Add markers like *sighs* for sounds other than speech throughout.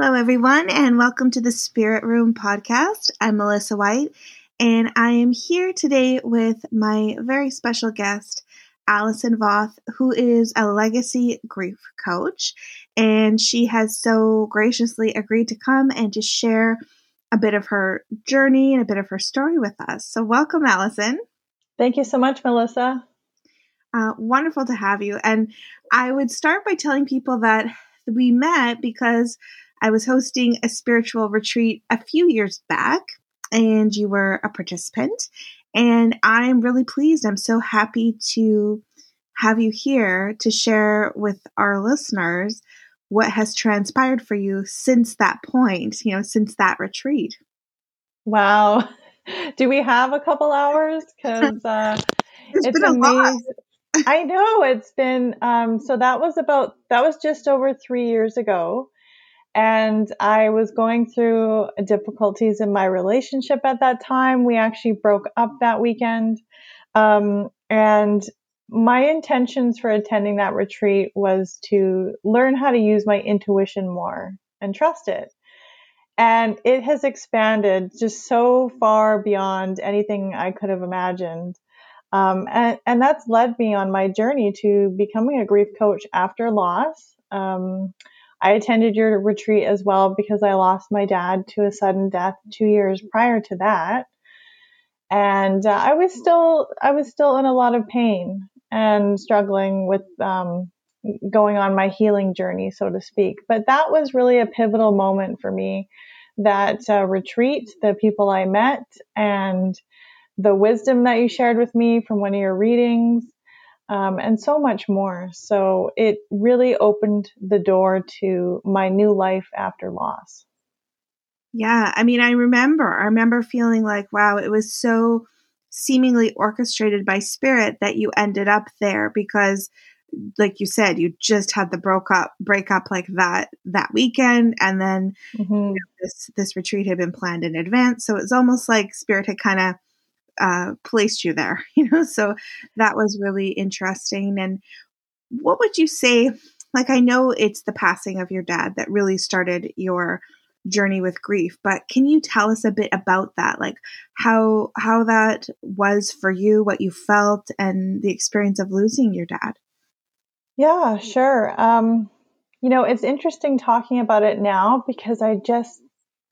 Hello, everyone, and welcome to the Spirit Room podcast. I'm Melissa White, and I am here today with my very special guest, Allison Voth, who is a legacy grief coach. And she has so graciously agreed to come and to share a bit of her journey and a bit of her story with us. So, welcome, Allison. Thank you so much, Melissa. Uh, wonderful to have you. And I would start by telling people that we met because I was hosting a spiritual retreat a few years back, and you were a participant. And I'm really pleased. I'm so happy to have you here to share with our listeners what has transpired for you since that point, you know, since that retreat. Wow. Do we have a couple hours? Because uh, *laughs* it's, it's amazing. I know it's been um, so that was about that was just over three years ago and I was going through difficulties in my relationship at that time. We actually broke up that weekend. Um, and my intentions for attending that retreat was to learn how to use my intuition more and trust it. And it has expanded just so far beyond anything I could have imagined. Um, and, and that's led me on my journey to becoming a grief coach after loss. Um, I attended your retreat as well because I lost my dad to a sudden death two years prior to that. And uh, I was still, I was still in a lot of pain and struggling with, um, going on my healing journey, so to speak. But that was really a pivotal moment for me. That uh, retreat, the people I met, and the wisdom that you shared with me from one of your readings, um, and so much more. So it really opened the door to my new life after loss. Yeah, I mean, I remember, I remember feeling like, wow, it was so seemingly orchestrated by spirit that you ended up there because like you said you just had the broke up break up like that that weekend and then mm-hmm. you know, this this retreat had been planned in advance so it's almost like spirit had kind of uh, placed you there, *laughs* you know, so that was really interesting. And what would you say? Like, I know it's the passing of your dad that really started your journey with grief, but can you tell us a bit about that? Like how how that was for you, what you felt, and the experience of losing your dad? Yeah, sure. Um, you know, it's interesting talking about it now because I just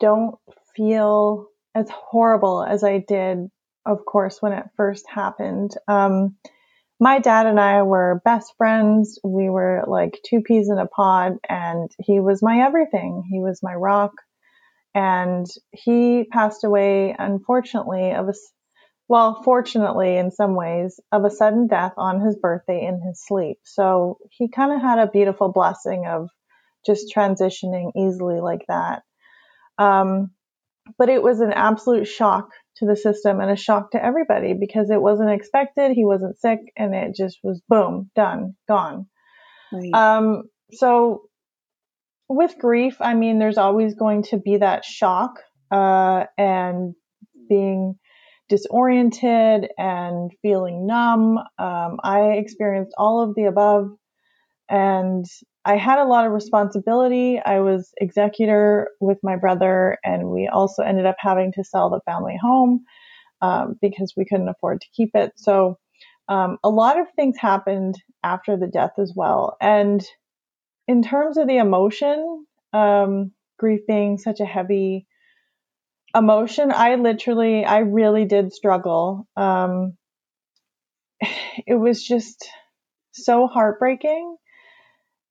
don't feel as horrible as I did of course, when it first happened. Um, my dad and I were best friends. We were like two peas in a pod, and he was my everything. He was my rock. And he passed away, unfortunately, of a, well, fortunately in some ways, of a sudden death on his birthday in his sleep. So he kind of had a beautiful blessing of just transitioning easily like that. Um, but it was an absolute shock to the system and a shock to everybody because it wasn't expected. He wasn't sick and it just was boom, done, gone. Right. Um, so with grief, I mean, there's always going to be that shock, uh, and being disoriented and feeling numb. Um, I experienced all of the above and I had a lot of responsibility. I was executor with my brother, and we also ended up having to sell the family home um, because we couldn't afford to keep it. So, um, a lot of things happened after the death as well. And in terms of the emotion, um, grief being such a heavy emotion, I literally, I really did struggle. Um, *sighs* it was just so heartbreaking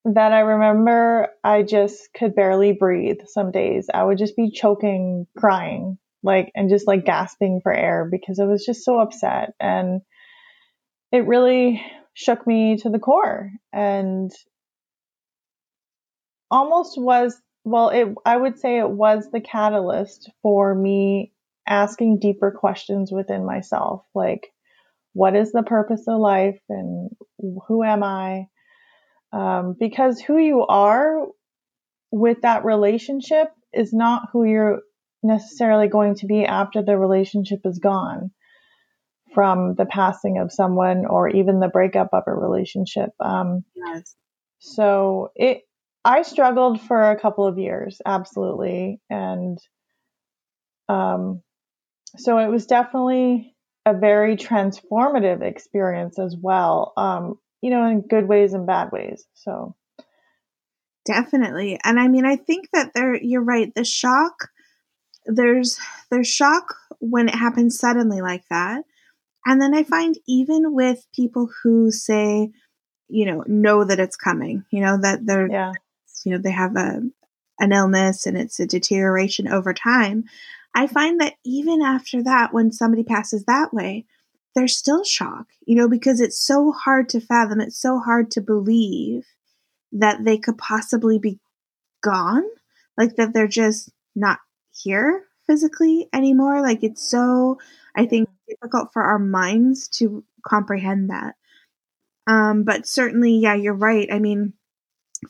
that I remember I just could barely breathe some days. I would just be choking, crying, like, and just like gasping for air because I was just so upset. And it really shook me to the core and almost was, well, it, I would say it was the catalyst for me asking deeper questions within myself. Like, what is the purpose of life and who am I? Um, because who you are with that relationship is not who you're necessarily going to be after the relationship is gone from the passing of someone or even the breakup of a relationship. Um, yes. So it I struggled for a couple of years, absolutely. And um, so it was definitely a very transformative experience as well, um, you know, in good ways and bad ways. So definitely. And I mean, I think that there, you're right. The shock, there's, there's shock when it happens suddenly like that. And then I find even with people who say, you know, know that it's coming, you know, that they're, yeah. you know, they have a, an illness and it's a deterioration over time. I find that even after that, when somebody passes that way, there's still shock, you know, because it's so hard to fathom, it's so hard to believe that they could possibly be gone, like that they're just not here physically anymore. Like it's so, I think, difficult for our minds to comprehend that. Um, but certainly, yeah, you're right. I mean,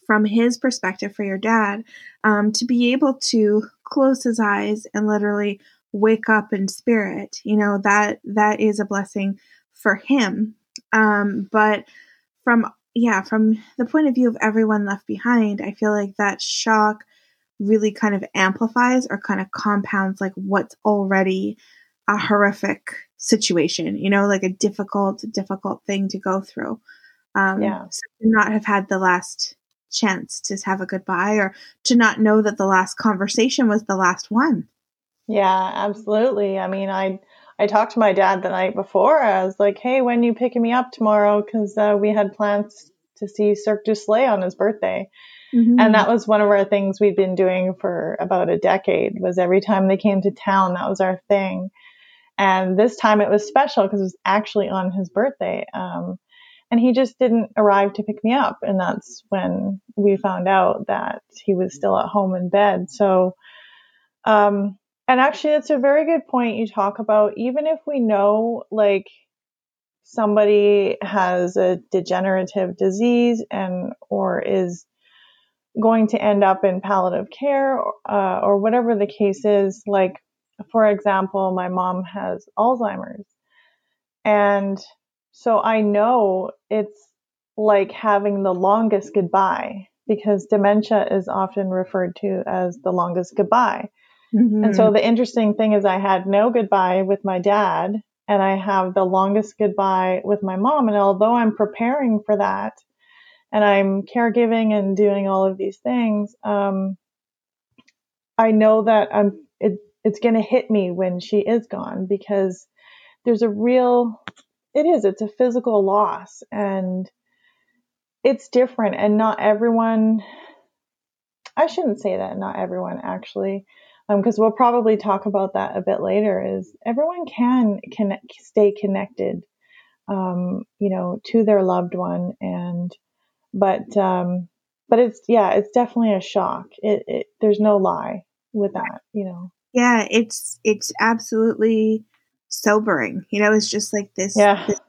from his perspective for your dad, um, to be able to close his eyes and literally wake up in spirit, you know, that that is a blessing for him. Um, but from yeah, from the point of view of everyone left behind, I feel like that shock really kind of amplifies or kind of compounds like what's already a horrific situation, you know, like a difficult, difficult thing to go through. Um, yeah. So to not have had the last chance to have a goodbye or to not know that the last conversation was the last one. Yeah, absolutely. I mean, I I talked to my dad the night before. I was like, "Hey, when you picking me up tomorrow?" Because uh, we had plans to see Cirque du Soleil on his birthday, mm-hmm. and that was one of our things we'd been doing for about a decade. Was every time they came to town, that was our thing. And this time it was special because it was actually on his birthday. Um, and he just didn't arrive to pick me up. And that's when we found out that he was still at home in bed. So, um, and actually, it's a very good point you talk about. Even if we know, like, somebody has a degenerative disease and or is going to end up in palliative care uh, or whatever the case is, like for example, my mom has Alzheimer's. And so I know it's like having the longest goodbye because dementia is often referred to as the longest goodbye. Mm-hmm. And so the interesting thing is I had no goodbye with my dad and I have the longest goodbye with my mom. And although I'm preparing for that and I'm caregiving and doing all of these things, um, I know that I'm, it, it's going to hit me when she is gone because there's a real it is it's a physical loss and it's different and not everyone i shouldn't say that not everyone actually because um, we'll probably talk about that a bit later is everyone can can stay connected um, you know to their loved one and but um, but it's yeah it's definitely a shock it, it there's no lie with that you know yeah, it's it's absolutely sobering. You know, it's just like this, yeah. this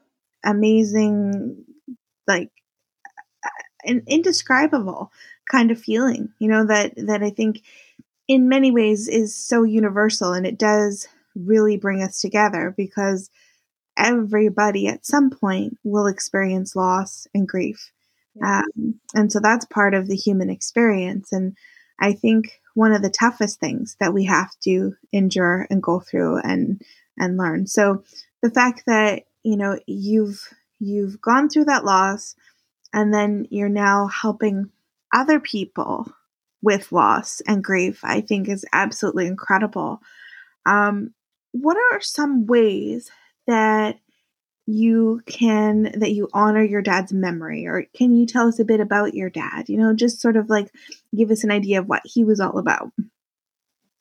amazing, like an indescribable kind of feeling. You know that that I think in many ways is so universal, and it does really bring us together because everybody at some point will experience loss and grief. Um, and so that's part of the human experience. And I think one of the toughest things that we have to endure and go through and and learn. So the fact that you know you've you've gone through that loss and then you're now helping other people with loss and grief, I think is absolutely incredible. Um, what are some ways that you can that you honor your dad's memory? Or can you tell us a bit about your dad? You know just sort of like give us an idea of what he was all about.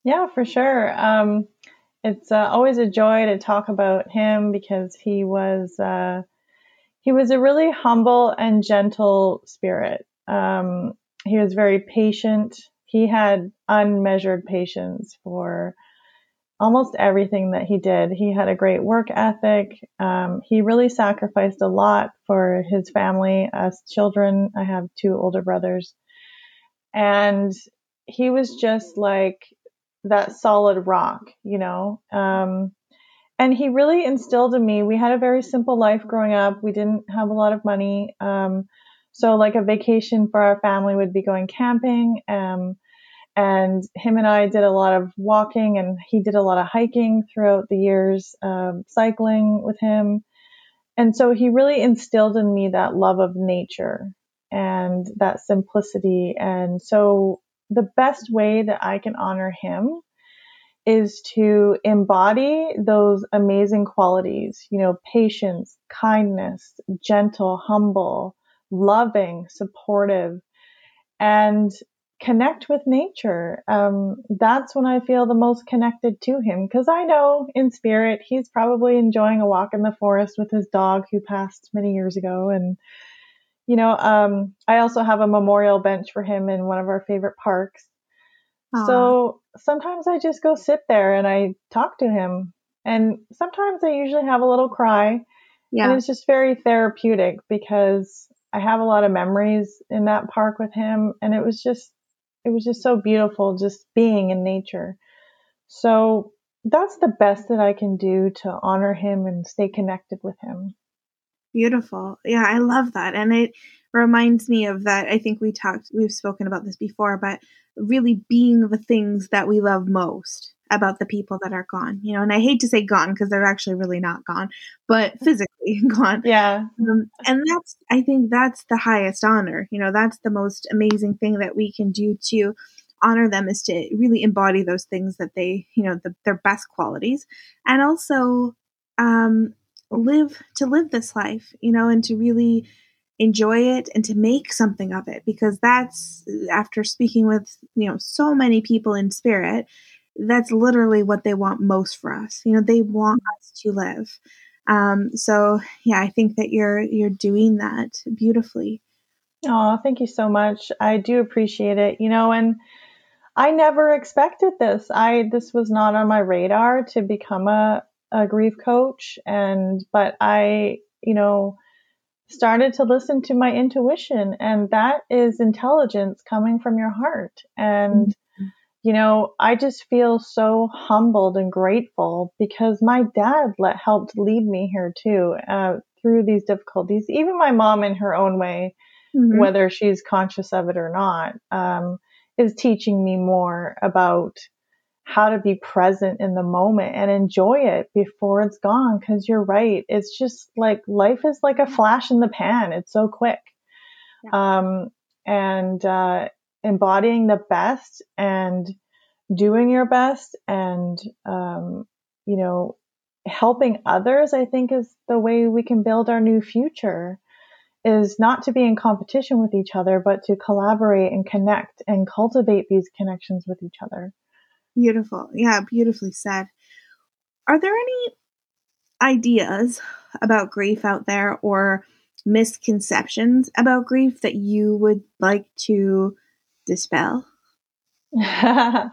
Yeah for sure. Um, it's uh, always a joy to talk about him because he was uh, he was a really humble and gentle spirit. Um, he was very patient he had unmeasured patience for almost everything that he did. He had a great work ethic. Um, he really sacrificed a lot for his family as children. I have two older brothers. And he was just like that solid rock, you know. Um, and he really instilled in me. We had a very simple life growing up. We didn't have a lot of money. Um, So, like a vacation for our family would be going camping. Um, and him and I did a lot of walking, and he did a lot of hiking throughout the years, um, cycling with him. And so he really instilled in me that love of nature and that simplicity. And so the best way that I can honor him is to embody those amazing qualities, you know, patience, kindness, gentle, humble, loving, supportive, and connect with nature. Um, that's when I feel the most connected to him because I know in spirit he's probably enjoying a walk in the forest with his dog who passed many years ago. And, you know, um, I also have a memorial bench for him in one of our favorite parks. Aww. So sometimes I just go sit there and I talk to him. And sometimes I usually have a little cry. Yeah. And it's just very therapeutic because I have a lot of memories in that park with him. And it was just it was just so beautiful just being in nature. So that's the best that I can do to honor him and stay connected with him. Beautiful. Yeah, I love that. And it reminds me of that. I think we talked, we've spoken about this before, but really being the things that we love most about the people that are gone, you know, and I hate to say gone because they're actually really not gone, but *laughs* physically *laughs* gone. Yeah. Um, and that's, I think that's the highest honor, you know, that's the most amazing thing that we can do to honor them is to really embody those things that they, you know, the, their best qualities and also, um, live to live this life, you know, and to really enjoy it and to make something of it because that's after speaking with you know so many people in spirit that's literally what they want most for us. You know, they want us to live. Um, so yeah, I think that you're you're doing that beautifully. Oh, thank you so much. I do appreciate it. You know, and I never expected this. I this was not on my radar to become a, a grief coach and but I, you know, started to listen to my intuition and that is intelligence coming from your heart. And mm-hmm you know, I just feel so humbled and grateful because my dad let helped lead me here too uh, through these difficulties. Even my mom, in her own way, mm-hmm. whether she's conscious of it or not, um, is teaching me more about how to be present in the moment and enjoy it before it's gone. Because you're right, it's just like life is like a flash in the pan. It's so quick. Yeah. Um, and uh, embodying the best and doing your best and, um, you know, helping others, I think is the way we can build our new future is not to be in competition with each other, but to collaborate and connect and cultivate these connections with each other. Beautiful. Yeah, beautifully said. Are there any ideas about grief out there or misconceptions about grief that you would like to dispel? *laughs*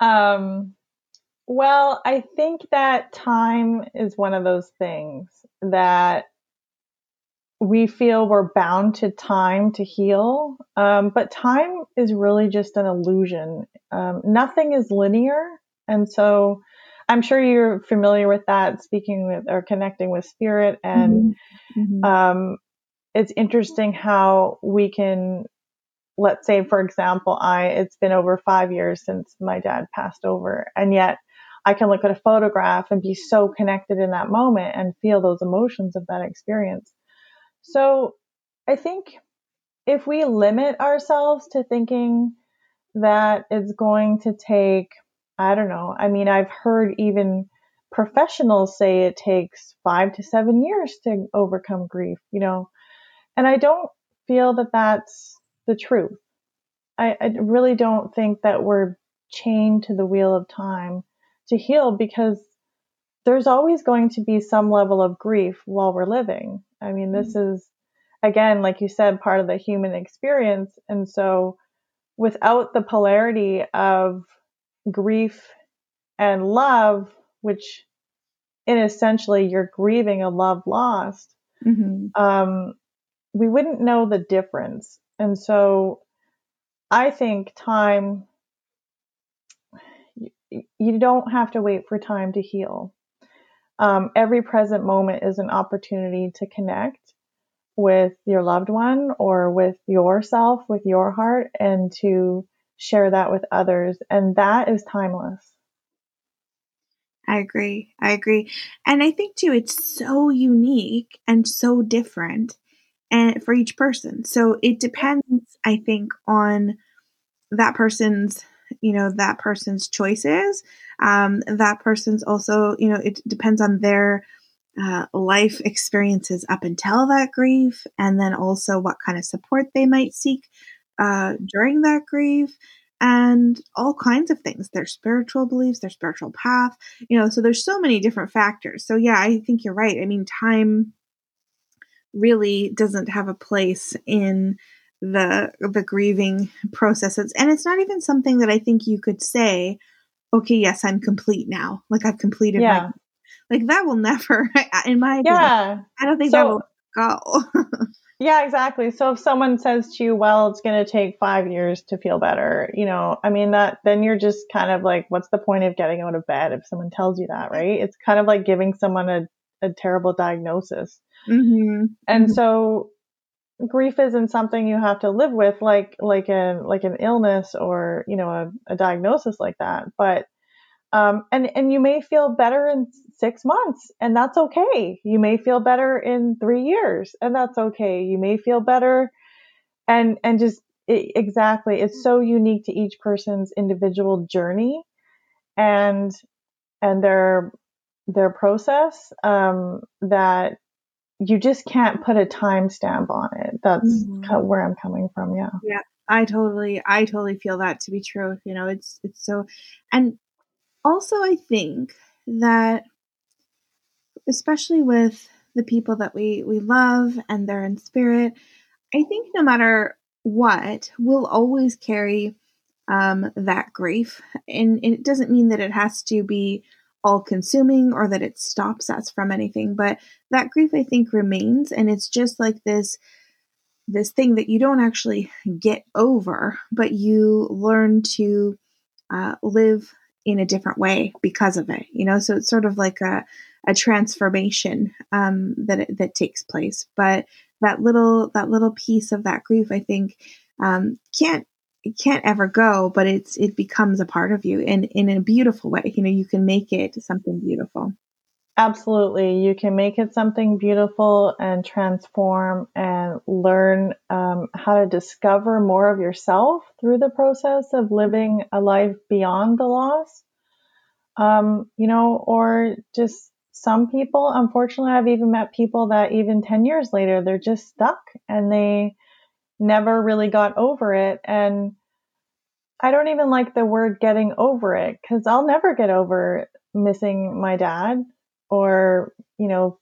um, well, I think that time is one of those things that we feel we're bound to time to heal. Um, but time is really just an illusion. Um, nothing is linear. And so I'm sure you're familiar with that, speaking with or connecting with spirit. And mm-hmm. mm-hmm. um, it's interesting how we can let's say, for example, I, it's been over five years since my dad passed over. And yet I can look at a photograph and be so connected in that moment and feel those emotions of that experience. So I think if we limit ourselves to thinking that it's going to take, I don't know, I mean, I've heard even professionals say it takes five to seven years to overcome grief, you know, and I don't feel that that's the truth. I, I really don't think that we're chained to the wheel of time to heal because there's always going to be some level of grief while we're living. I mean, this mm-hmm. is, again, like you said, part of the human experience. And so without the polarity of grief and love, which in essentially you're grieving a love lost, mm-hmm. um, we wouldn't know the difference. And so I think time, you don't have to wait for time to heal. Um, every present moment is an opportunity to connect with your loved one or with yourself, with your heart, and to share that with others. And that is timeless. I agree. I agree. And I think too, it's so unique and so different and for each person. So it depends, I think, on that person's, you know, that person's choices. Um, that person's also, you know, it depends on their uh, life experiences up until that grief, and then also what kind of support they might seek uh, during that grief and all kinds of things their spiritual beliefs their spiritual path you know so there's so many different factors so yeah i think you're right i mean time really doesn't have a place in the the grieving processes and it's not even something that i think you could say okay yes i'm complete now like i've completed yeah. my like that will *laughs* never in my yeah opinion, i don't think so, that will go *laughs* Yeah, exactly. So if someone says to you, well, it's going to take five years to feel better, you know, I mean, that then you're just kind of like, what's the point of getting out of bed if someone tells you that, right? It's kind of like giving someone a, a terrible diagnosis. Mm-hmm. And mm-hmm. so grief isn't something you have to live with like, like an, like an illness or, you know, a, a diagnosis like that. But um, and, and you may feel better in six months and that's okay. You may feel better in three years and that's okay. You may feel better and, and just it, exactly. It's so unique to each person's individual journey and, and their, their process, um, that you just can't put a timestamp on it. That's mm-hmm. kind of where I'm coming from. Yeah. Yeah. I totally, I totally feel that to be true. You know, it's, it's so, and also, I think that, especially with the people that we, we love and they're in spirit, I think no matter what, we'll always carry um, that grief. And, and it doesn't mean that it has to be all consuming or that it stops us from anything, but that grief, I think, remains. And it's just like this this thing that you don't actually get over, but you learn to uh, live in a different way because of it you know so it's sort of like a, a transformation um, that that takes place but that little that little piece of that grief i think um, can't it can't ever go but it's it becomes a part of you and in a beautiful way you know you can make it something beautiful Absolutely. You can make it something beautiful and transform and learn um, how to discover more of yourself through the process of living a life beyond the loss. Um, you know, or just some people, unfortunately, I've even met people that even 10 years later, they're just stuck and they never really got over it. And I don't even like the word getting over it because I'll never get over missing my dad or, you know,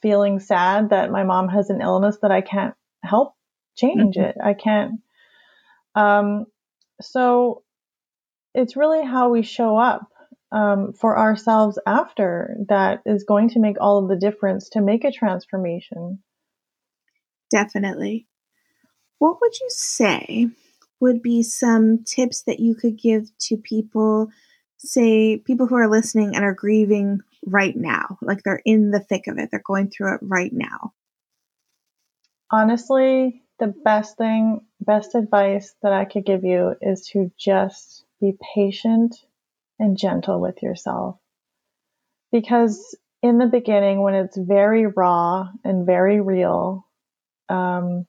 feeling sad that my mom has an illness that I can't help change mm-hmm. it. I can't. Um, so it's really how we show up um, for ourselves after that is going to make all of the difference to make a transformation. Definitely. What would you say would be some tips that you could give to people, say, people who are listening and are grieving right now. Like they're in the thick of it, they're going through it right now. Honestly, the best thing, best advice that I could give you is to just be patient and gentle with yourself. Because in the beginning, when it's very raw and very real, um,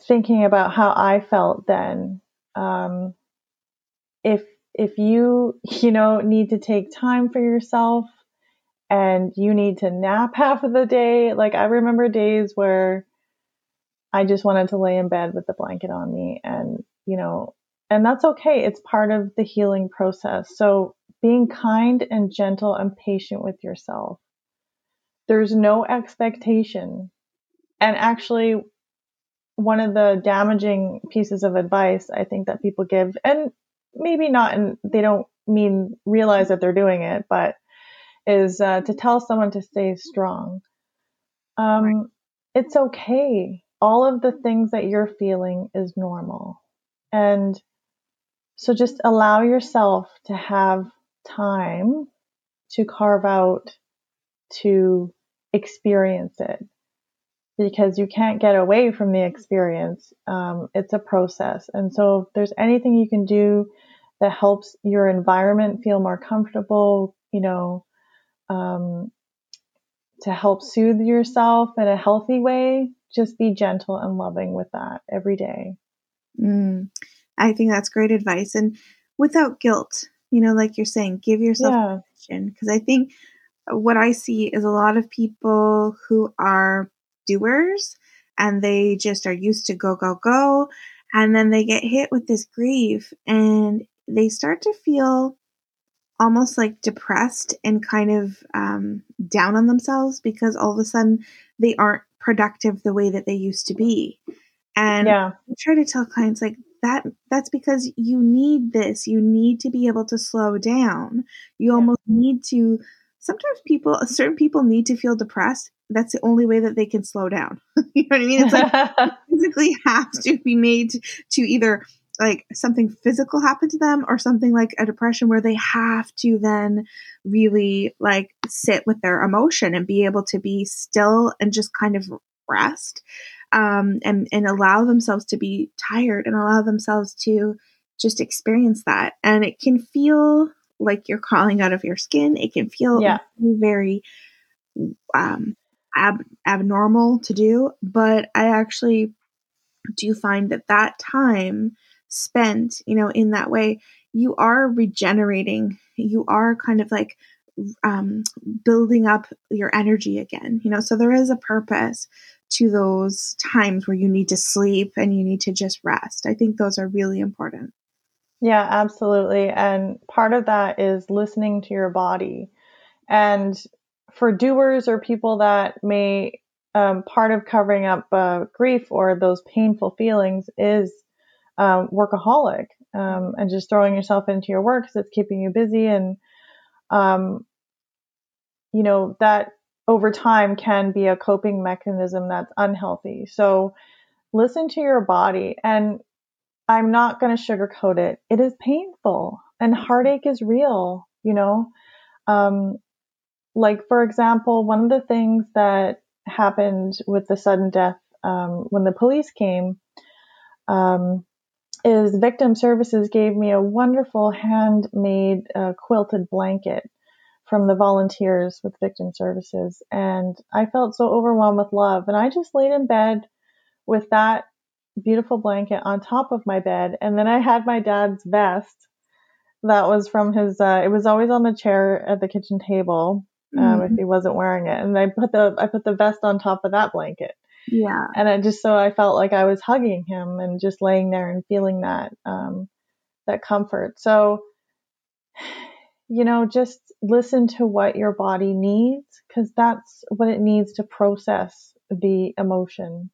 thinking about how I felt then, um, if if you, *laughs* you know, need to take time for yourself and you need to nap *laughs* half of the day, like I remember days where I just wanted to lay in bed with the blanket on me and, you know, and that's okay. It's part of the healing process. So being kind and gentle and patient with yourself. There's no expectation. And actually, one of the damaging pieces of advice I think that people give, and maybe not and they don't mean realize that they're doing it, but is uh, to tell someone to stay strong. Um, right. It's okay. All of the things that you're feeling is normal. And so just allow yourself to have time to carve out to experience it. Because you can't get away from the experience. Um, it's a process. And so if there's anything you can do that helps your environment feel more comfortable, you know, um, to help soothe yourself in a healthy way, just be gentle and loving with that every day. Mm, I think that's great advice. And without guilt, you know, like you're saying, give yourself yeah. permission. Because I think what I see is a lot of people who are doers and they just are used to go, go, go. And then they get hit with this grief and they start to feel almost like depressed and kind of um, down on themselves because all of a sudden they aren't productive the way that they used to be. And yeah. I try to tell clients like that that's because you need this. You need to be able to slow down. You yeah. almost need to sometimes people certain people need to feel depressed. That's the only way that they can slow down. *laughs* you know what I mean? It's like *laughs* physically have to be made to, to either like something physical happen to them or something like a depression where they have to then really like sit with their emotion and be able to be still and just kind of rest um, and and allow themselves to be tired and allow themselves to just experience that and it can feel like you're crawling out of your skin it can feel yeah. very um, ab- abnormal to do but i actually do find that that time spent, you know, in that way, you are regenerating. You are kind of like um, building up your energy again, you know. So there is a purpose to those times where you need to sleep and you need to just rest. I think those are really important. Yeah, absolutely. And part of that is listening to your body. And for doers or people that may, um, part of covering up uh, grief or those painful feelings is um, workaholic um, and just throwing yourself into your work because it's keeping you busy and um, you know that over time can be a coping mechanism that's unhealthy so listen to your body and i'm not going to sugarcoat it it is painful and heartache is real you know um, like for example one of the things that happened with the sudden death um, when the police came um, is Victim Services gave me a wonderful handmade uh, quilted blanket from the volunteers with Victim Services. And I felt so overwhelmed with love. And I just laid in bed with that beautiful blanket on top of my bed. And then I had my dad's vest that was from his, uh, it was always on the chair at the kitchen table. Um, mm-hmm. if he wasn't wearing it. And I put the, I put the vest on top of that blanket. Yeah. And I just so I felt like I was hugging him and just laying there and feeling that um, that comfort. So you know, just listen to what your body needs because that's what it needs to process the emotion.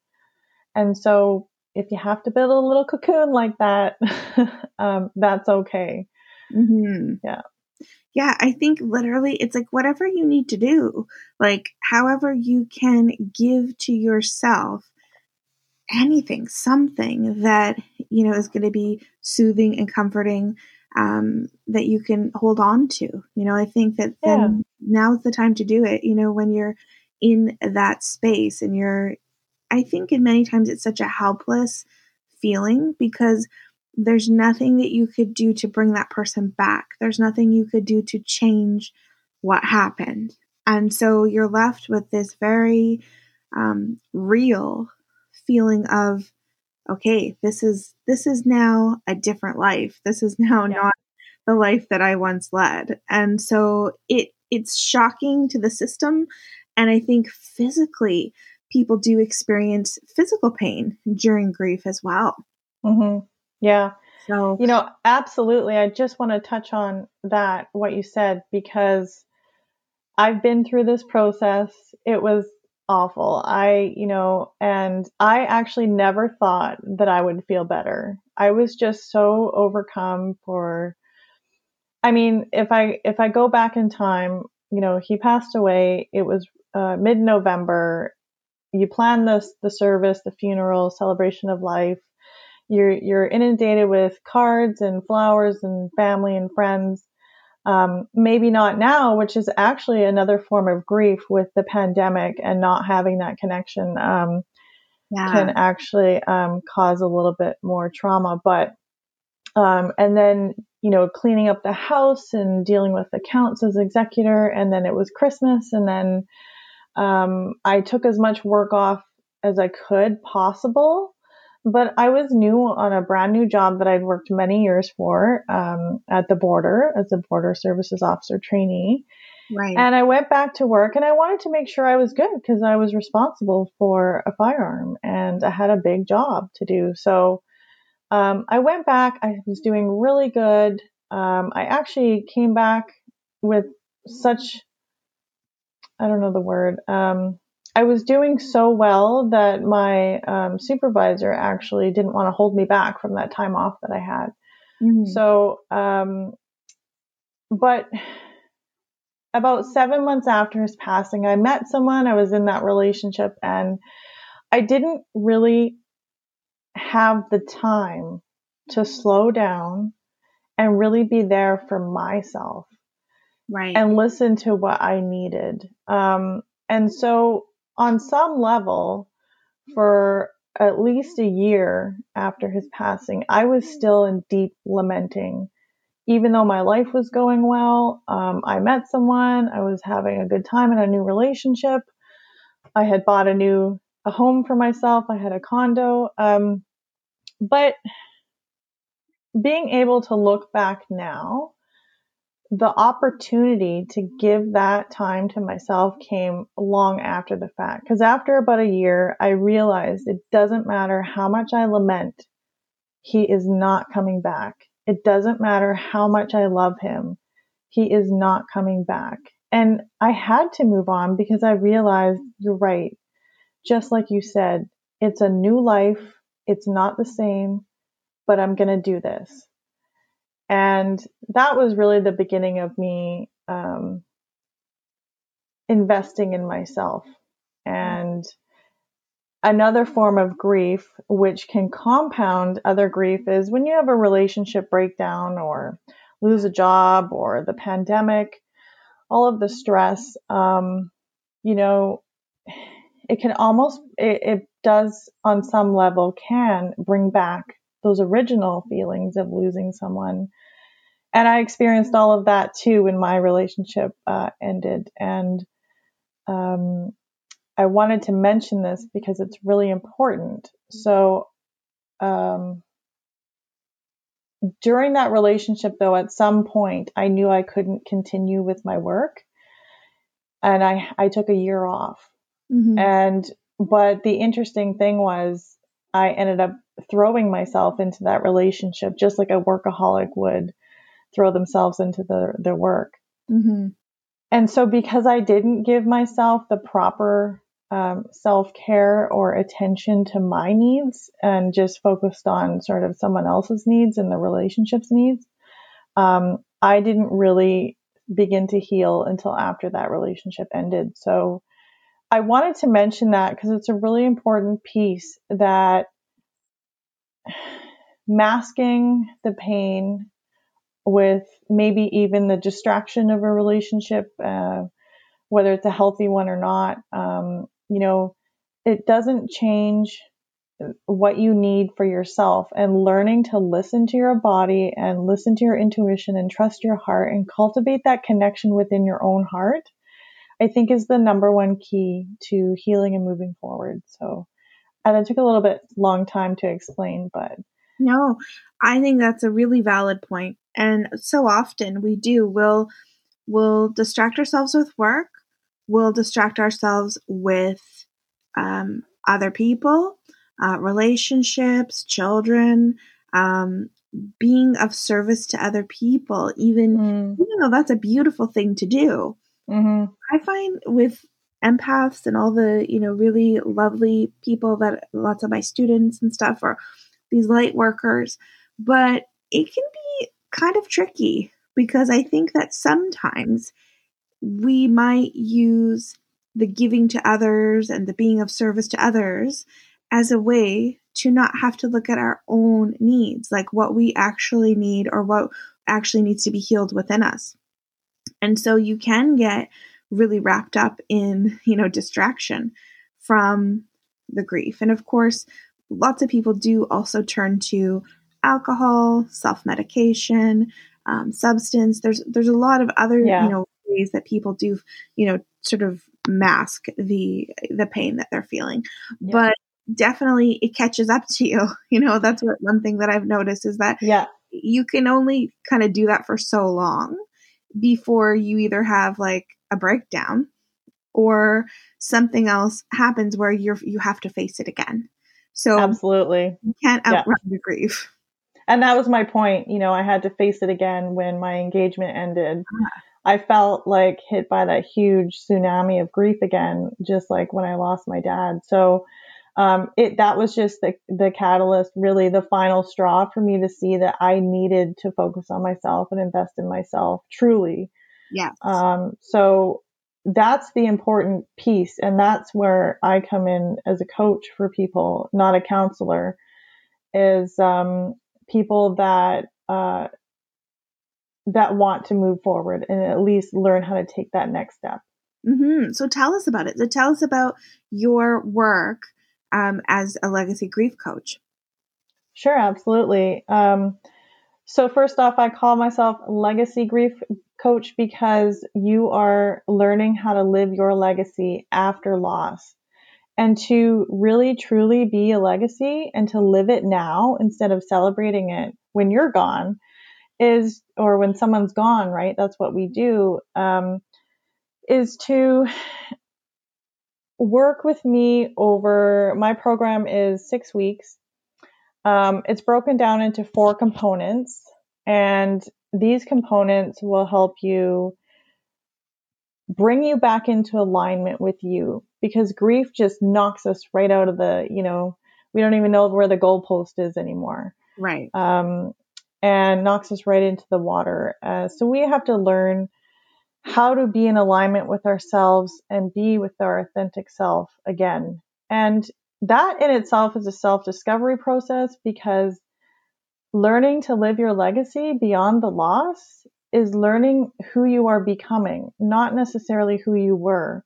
And so if you have to build a little cocoon like that, *laughs* um, that's okay. Mm-hmm. Yeah yeah, I think literally it's like whatever you need to do, like however you can give to yourself anything, something that, you know, is going to be soothing and comforting um, that you can hold on to. You know, I think that yeah. then now's the time to do it, you know, when you're in that space and you're, I think in many times it's such a helpless feeling because there's nothing that you could do to bring that person back. There's nothing you could do to change what happened. And so you're left with this very um, real feeling of, okay, this is this is now a different life. This is now yeah. not the life that I once led. And so it it's shocking to the system. And I think physically, people do experience physical pain during grief as well. Mm-hmm. Yeah. So, you know, absolutely. I just want to touch on that, what you said, because I've been through this process. It was awful. I, you know, and I actually never thought that I would feel better. I was just so overcome for, I mean, if I, if I go back in time, you know, he passed away. It was uh, mid November. You plan this, the service, the funeral, celebration of life you're you're inundated with cards and flowers and family and friends. Um, maybe not now, which is actually another form of grief with the pandemic and not having that connection um, yeah. can actually um, cause a little bit more trauma. But um, and then you know cleaning up the house and dealing with accounts as executor, and then it was Christmas, and then um, I took as much work off as I could possible but I was new on a brand new job that I'd worked many years for um, at the border as a border services officer trainee. Right. And I went back to work and I wanted to make sure I was good because I was responsible for a firearm and I had a big job to do. So um, I went back. I was doing really good. Um, I actually came back with such, I don't know the word, um, I was doing so well that my um, supervisor actually didn't want to hold me back from that time off that I had. Mm-hmm. So, um, but about seven months after his passing, I met someone. I was in that relationship, and I didn't really have the time to slow down and really be there for myself. Right. And listen to what I needed. Um, and so on some level, for at least a year after his passing, I was still in deep lamenting. Even though my life was going well, um, I met someone, I was having a good time in a new relationship. I had bought a new a home for myself. I had a condo. Um, but being able to look back now the opportunity to give that time to myself came long after the fact. Because after about a year, I realized it doesn't matter how much I lament, he is not coming back. It doesn't matter how much I love him, he is not coming back. And I had to move on because I realized you're right. Just like you said, it's a new life. It's not the same, but I'm going to do this. And that was really the beginning of me um, investing in myself. And another form of grief, which can compound other grief, is when you have a relationship breakdown or lose a job or the pandemic, all of the stress, um, you know, it can almost, it, it does on some level can bring back those original feelings of losing someone. And I experienced all of that too when my relationship uh, ended. And um, I wanted to mention this because it's really important. So, um, during that relationship, though, at some point, I knew I couldn't continue with my work, and I I took a year off. Mm-hmm. And but the interesting thing was, I ended up throwing myself into that relationship just like a workaholic would throw themselves into the, their work. Mm-hmm. And so, because I didn't give myself the proper um, self care or attention to my needs and just focused on sort of someone else's needs and the relationship's needs, um, I didn't really begin to heal until after that relationship ended. So, I wanted to mention that because it's a really important piece that masking the pain with maybe even the distraction of a relationship, uh, whether it's a healthy one or not. Um, you know, it doesn't change what you need for yourself and learning to listen to your body and listen to your intuition and trust your heart and cultivate that connection within your own heart, I think is the number one key to healing and moving forward. So, and it took a little bit long time to explain, but no, I think that's a really valid point. And so often we do. We'll we'll distract ourselves with work. We'll distract ourselves with um, other people, uh, relationships, children, um, being of service to other people. Even mm. even though that's a beautiful thing to do, mm-hmm. I find with empaths and all the you know really lovely people that lots of my students and stuff are these light workers, but it can be kind of tricky because I think that sometimes we might use the giving to others and the being of service to others as a way to not have to look at our own needs, like what we actually need or what actually needs to be healed within us. And so you can get really wrapped up in, you know, distraction from the grief. And of course, lots of people do also turn to alcohol, self-medication, um, substance. There's there's a lot of other, yeah. you know, ways that people do, you know, sort of mask the the pain that they're feeling. Yeah. But definitely it catches up to you. *laughs* You know, that's what one thing that I've noticed is that yeah. you can only kind of do that for so long before you either have like a breakdown or something else happens where you're you have to face it again. So absolutely, you can't outrun yeah. the grief. And that was my point. You know, I had to face it again when my engagement ended. Ah. I felt like hit by that huge tsunami of grief again, just like when I lost my dad. So um, it that was just the the catalyst, really the final straw for me to see that I needed to focus on myself and invest in myself truly. Yeah. Um, so that's the important piece, and that's where I come in as a coach for people, not a counselor. Is um, people that uh, that want to move forward and at least learn how to take that next step. Mm-hmm. So tell us about it. So tell us about your work um, as a legacy grief coach? Sure, absolutely. Um, so, first off, I call myself legacy grief coach because you are learning how to live your legacy after loss. And to really truly be a legacy and to live it now instead of celebrating it when you're gone is, or when someone's gone, right? That's what we do, um, is to work with me over my program is six weeks. Um, it's broken down into four components, and these components will help you bring you back into alignment with you because grief just knocks us right out of the, you know, we don't even know where the goalpost is anymore. Right. Um, and knocks us right into the water. Uh, so we have to learn how to be in alignment with ourselves and be with our authentic self again. And that in itself is a self discovery process because learning to live your legacy beyond the loss is learning who you are becoming, not necessarily who you were.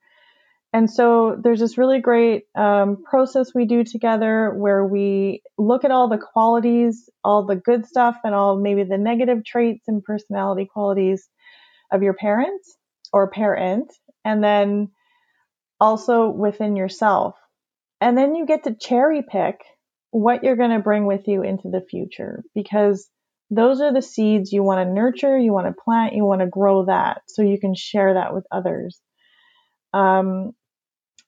And so there's this really great um, process we do together where we look at all the qualities, all the good stuff, and all maybe the negative traits and personality qualities of your parents or parent, and then also within yourself. And then you get to cherry pick what you're going to bring with you into the future because those are the seeds you want to nurture, you want to plant, you want to grow that so you can share that with others. Um,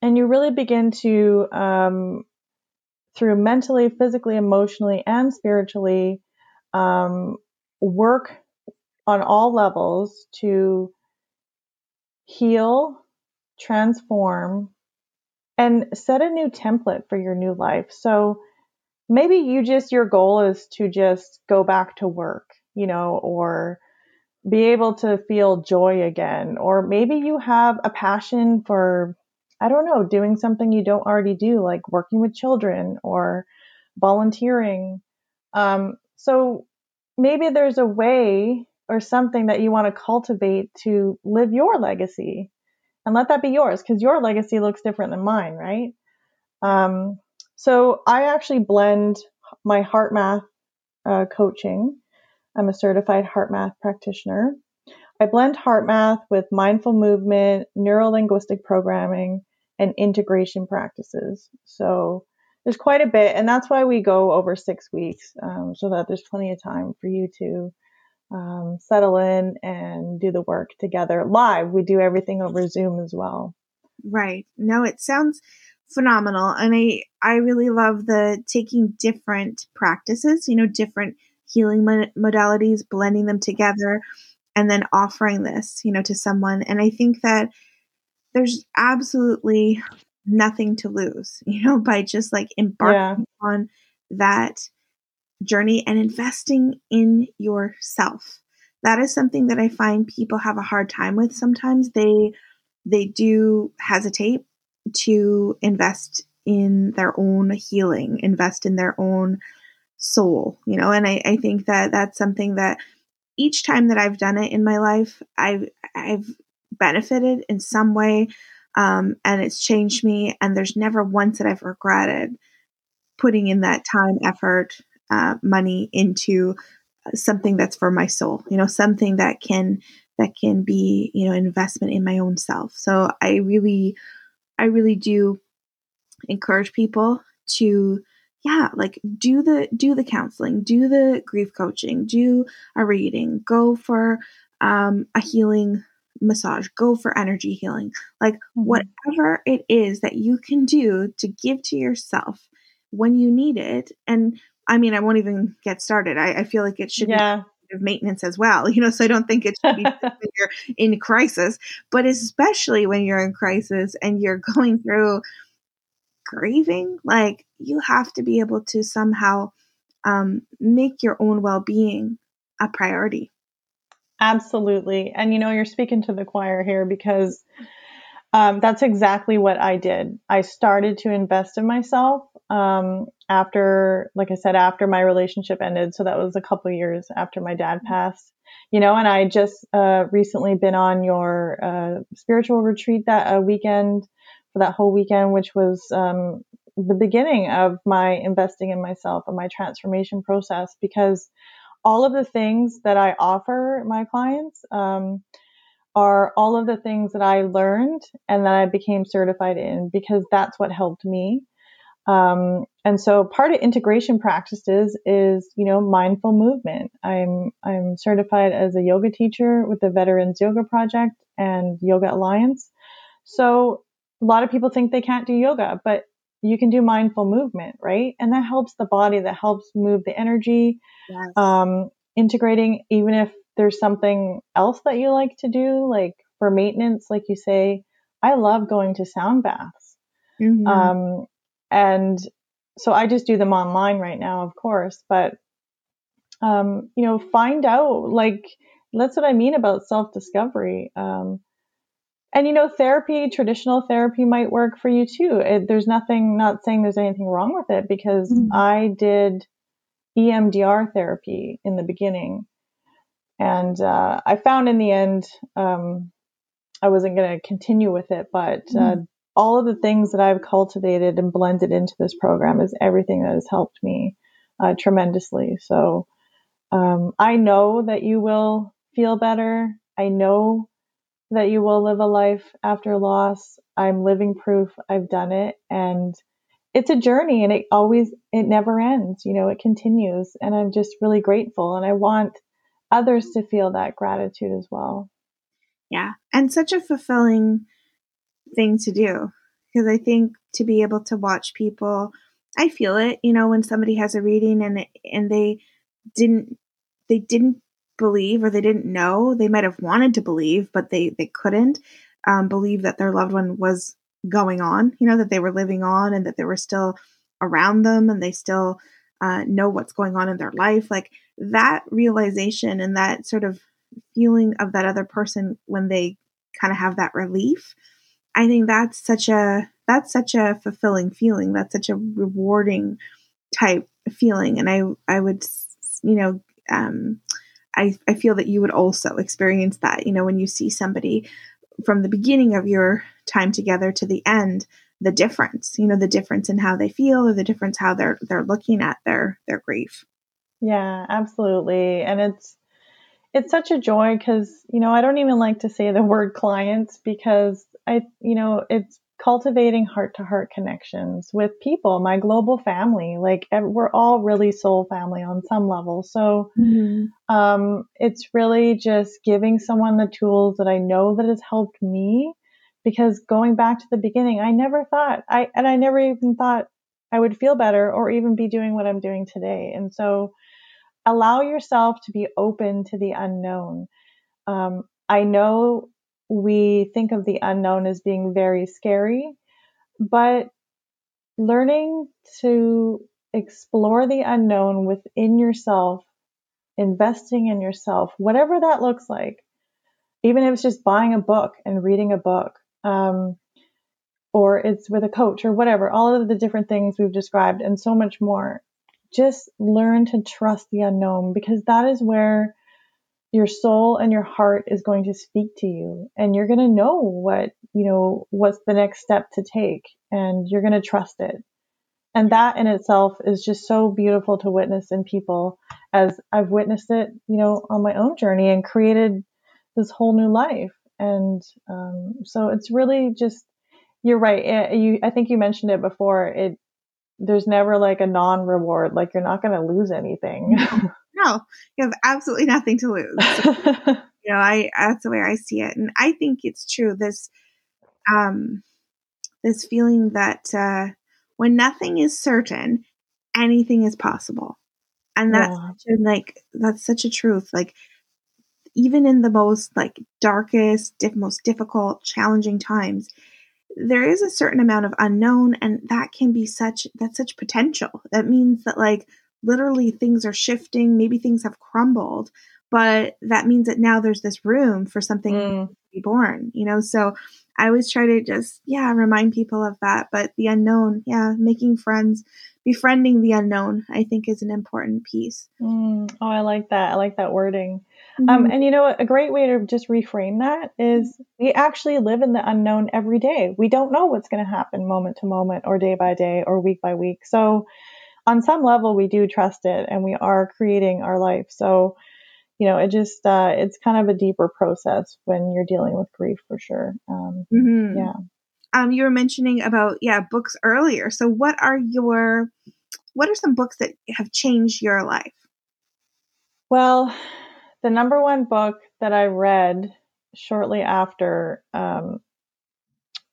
and you really begin to, um, through mentally, physically, emotionally, and spiritually, um, work on all levels to heal, transform, and set a new template for your new life. So maybe you just, your goal is to just go back to work, you know, or be able to feel joy again. Or maybe you have a passion for, I don't know, doing something you don't already do, like working with children or volunteering. Um, so maybe there's a way or something that you want to cultivate to live your legacy and let that be yours because your legacy looks different than mine, right? Um, so I actually blend my HeartMath uh, coaching. I'm a certified HeartMath practitioner. I blend HeartMath with mindful movement, neuro linguistic programming, and integration practices. So there's quite a bit, and that's why we go over six weeks, um, so that there's plenty of time for you to um, settle in and do the work together live. We do everything over Zoom as well. Right. No, it sounds phenomenal. And I, I really love the taking different practices, you know, different healing modalities, blending them together, and then offering this, you know, to someone. And I think that there's absolutely nothing to lose, *laughs* you know, by just like embarking yeah. on that journey and investing in yourself. That is something that I find people have a hard time with sometimes. They they do hesitate to invest in their own healing, invest in their own soul, you know, and I, I think that that's something that each time that I've done it in my life, I've I've benefited in some way, um, and it's changed me. And there's never once that I've regretted putting in that time, effort, uh, money into something that's for my soul. You know, something that can that can be you know investment in my own self. So I really, I really do encourage people to yeah like do the do the counseling do the grief coaching do a reading go for um, a healing massage go for energy healing like mm-hmm. whatever it is that you can do to give to yourself when you need it and i mean i won't even get started i, I feel like it should yeah. be maintenance as well *laughs* you know so i don't think it should be *laughs* when you're in crisis but especially when you're in crisis and you're *laughs* going through grieving, like you have to be able to somehow um, make your own well being a priority. Absolutely. And you know, you're speaking to the choir here because um, that's exactly what I did. I started to invest in myself um, after, like I said, after my relationship ended. So that was a couple years after my dad passed. You know, and I just uh, recently been on your uh, spiritual retreat that uh, weekend for that whole weekend, which was um, the beginning of my investing in myself and my transformation process because all of the things that I offer my clients um, are all of the things that I learned and that I became certified in because that's what helped me. Um, and so part of integration practices is, you know, mindful movement. I'm, I'm certified as a yoga teacher with the Veterans Yoga Project and Yoga Alliance. So a lot of people think they can't do yoga, but you can do mindful movement, right? And that helps the body, that helps move the energy, yes. um, integrating, even if there's something else that you like to do, like for maintenance, like you say, I love going to sound baths. Mm-hmm. Um, and so I just do them online right now, of course, but, um, you know, find out, like, that's what I mean about self discovery. Um, and you know therapy traditional therapy might work for you too it, there's nothing not saying there's anything wrong with it because mm-hmm. i did emdr therapy in the beginning and uh, i found in the end um, i wasn't going to continue with it but uh, mm-hmm. All of the things that i've cultivated and blended into this program is everything that has helped me uh, tremendously. So um, i know that you will feel better. I know that you will live a life after loss. I'm living proof. I've done it. And it's a journey and it always it never ends, you know, it continues. And I'm just really grateful. And I want others to feel that gratitude as well. Yeah, and such a fulfilling thing to do because I think to be able to watch people I feel it, you know, when somebody has a reading and and they didn't they didn't believe or they didn't know. They might have wanted to believe, but they they couldn't um, believe that their loved one was going on. You know that they were living on and that they were still around them and they still uh, know what's going on in their life. Like that realization and that sort of feeling of that other person when they kind of have that relief. I think that's such a that's such a fulfilling feeling. That's such a rewarding type feeling, and I I would you know um, I, I feel that you would also experience that, you know, when you see somebody from the beginning of your time together to the end, the difference, you know, the difference in how they feel or the difference how they're they're looking at their their grief. Yeah, absolutely. And it's it's such a joy because, you know, I don't even like to say the word clients because I, you know, it's cultivating heart to heart connections with people, my global family. Like we're all really soul family on some level. So mm-hmm. um, it's really just giving someone the tools that I know that has helped me. Because going back to the beginning, I never thought I and I never even thought I would feel better or even be doing what I'm doing today. And so allow yourself to be open to the unknown. Um, I know we think of the unknown as being very scary, but learning to explore the unknown within yourself, investing in yourself, whatever that looks like, even if it's just buying a book and reading a book, um, or it's with a coach or whatever, all of the different things we've described and so much more. Just learn to trust the unknown because that is where your soul and your heart is going to speak to you and you're going to know what, you know, what's the next step to take and you're going to trust it. And that in itself is just so beautiful to witness in people as I've witnessed it, you know, on my own journey and created this whole new life. And um, so it's really just, you're right. It, eh, you, I think you mentioned it before. It, there's never like a non-reward. Like you're not going to lose anything. *laughs* you have absolutely nothing to lose. So, *laughs* you know, I that's the way I see it, and I think it's true. This, um, this feeling that uh, when nothing is certain, anything is possible, and that's yeah. such a, like that's such a truth. Like even in the most like darkest, diff- most difficult, challenging times, there is a certain amount of unknown, and that can be such that's such potential. That means that like literally things are shifting, maybe things have crumbled, but that means that now there's this room for something mm. to be born, you know? So I always try to just, yeah, remind people of that. But the unknown, yeah, making friends, befriending the unknown, I think is an important piece. Mm. Oh, I like that. I like that wording. Um, mm-hmm. Um, and you know, a great way to just reframe that is we actually live in the unknown every day. We don't know what's going to happen moment to moment or day by day or week by week. So on some level we do trust it and we are creating our life. So, you know, it just uh, it's kind of a deeper process when you're dealing with grief for sure. Um, mm-hmm. Yeah. Um, you were mentioning about yeah books earlier. So, what are your what are some books that have changed your life? Well, the number one book that I read shortly after um,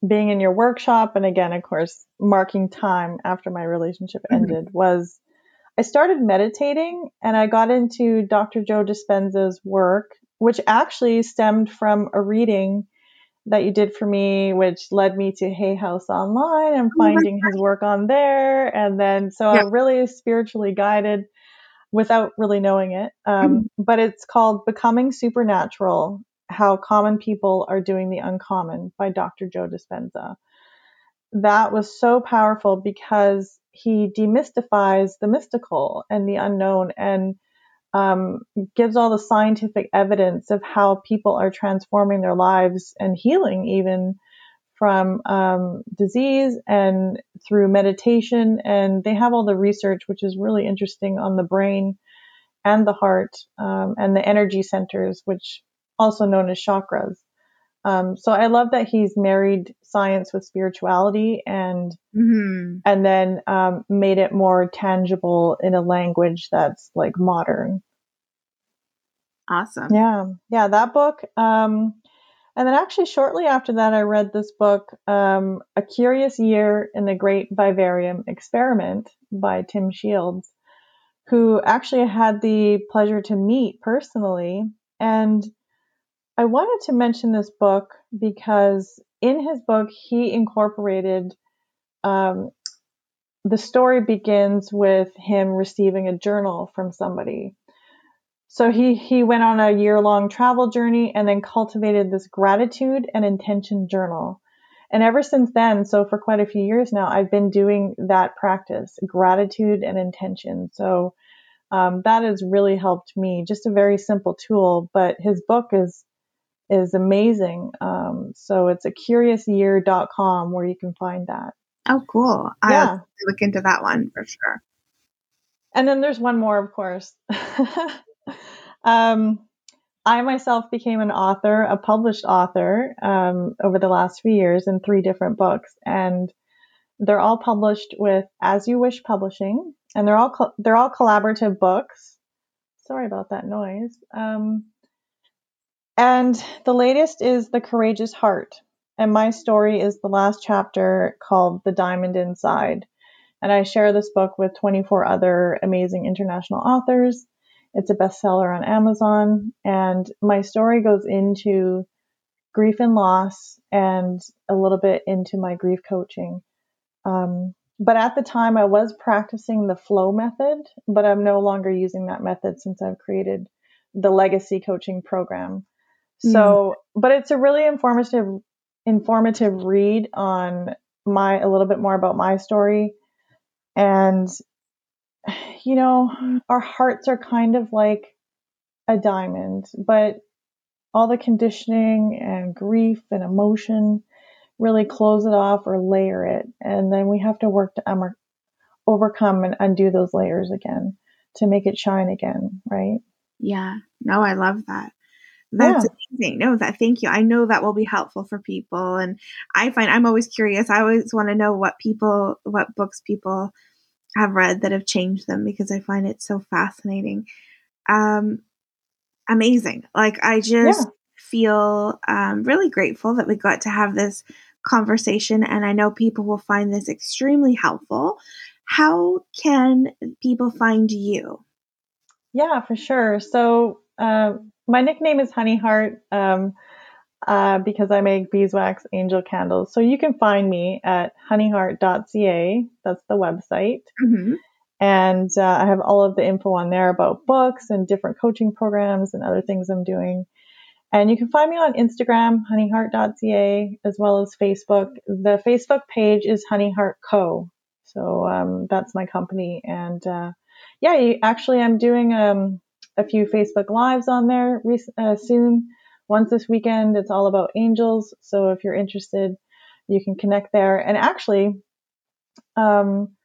being in your workshop and again of course marking time after my relationship mm-hmm. ended was I started meditating and I got into Dr. Joe Dispenza's work, which actually stemmed from a reading that you did for me, which led me to Hay House Online and oh finding his work on there. And then, so yeah. I'm really spiritually guided without really knowing it. Um, mm-hmm. But it's called Becoming Supernatural how Common People Are Doing the Uncommon by Dr. Joe Dispenza. That was so powerful because he demystifies the mystical and the unknown and um, gives all the scientific evidence of how people are transforming their lives and healing even from um, disease and through meditation. And they have all the research, which is really interesting on the brain and the heart um, and the energy centers, which also known as chakras. Um, so I love that he's married science with spirituality and mm-hmm. and then um, made it more tangible in a language that's like modern. Awesome. Yeah, yeah, that book. Um, and then actually shortly after that, I read this book, um, A Curious Year in the Great Vivarium Experiment by Tim Shields, who actually had the pleasure to meet personally and I wanted to mention this book because in his book, he incorporated um, the story begins with him receiving a journal from somebody. So he, he went on a year long travel journey and then cultivated this gratitude and intention journal. And ever since then, so for quite a few years now, I've been doing that practice, gratitude and intention. So um, that has really helped me. Just a very simple tool, but his book is is amazing. Um, so it's a curiousyear.com where you can find that. Oh, cool. I'll look into that one for sure. And then there's one more, of course. *laughs* um, I myself became an author, a published author, um, over the last few years in three different books, and they're all published with As You Wish Publishing, and they're all co- they're all collaborative books. Sorry about that noise. Um, and the latest is The Courageous Heart. And my story is the last chapter called The Diamond Inside. And I share this book with 24 other amazing international authors. It's a bestseller on Amazon. And my story goes into grief and loss and a little bit into my grief coaching. Um, but at the time, I was practicing the flow method, but I'm no longer using that method since I've created the legacy coaching program. So, mm. but it's a really informative, informative read on my, a little bit more about my story. And, you know, our hearts are kind of like a diamond, but all the conditioning and grief and emotion really close it off or layer it. And then we have to work to um, overcome and undo those layers again to make it shine again, right? Yeah. No, I love that. That's yeah. amazing. No, that thank you. I know that will be helpful for people. And I find I'm always curious. I always want to know what people, what books people have read that have changed them because I find it so fascinating. Um, amazing. Like I just yeah. feel um, really grateful that we got to have this conversation, and I know people will find this extremely helpful. How can people find you? Yeah, for sure. So uh, my nickname is Honey Heart um, uh, because I make beeswax angel candles. So you can find me at honeyheart.ca. That's the website. Mm-hmm. And uh, I have all of the info on there about books and different coaching programs and other things I'm doing. And you can find me on Instagram, honeyheart.ca, as well as Facebook. The Facebook page is Honeyheart Co. So um, that's my company. And uh, yeah, you, actually, I'm doing um, a few Facebook Lives on there uh, soon. Once this weekend, it's all about angels. So if you're interested, you can connect there. And actually, um,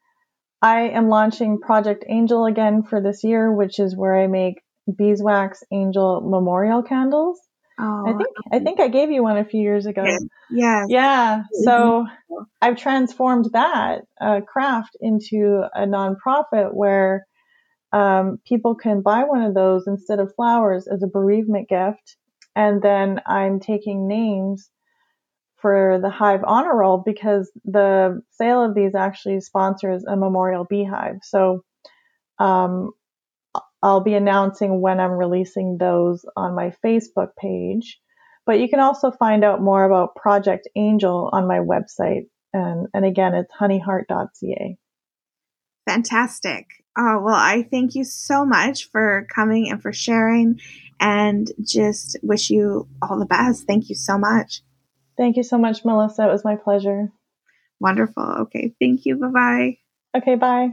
I am launching Project Angel again for this year, which is where I make beeswax angel memorial candles. Oh, I think I think I gave you one a few years ago. Yeah. Yeah. So I've transformed that uh, craft into a nonprofit where um, people can buy one of those instead of flowers as a bereavement gift, and then I'm taking names for the Hive Honor Roll because the sale of these actually sponsors a memorial beehive. So um, I'll be announcing when I'm releasing those on my Facebook page. But you can also find out more about Project Angel on my website. And, and again, it's honeyheart.ca. Fantastic. Oh, well, I thank you so much for coming and for sharing and just wish you all the best. Thank you so much. Thank you so much, Melissa. It was my pleasure. Wonderful. Okay. Thank you. Bye bye. Okay. Bye.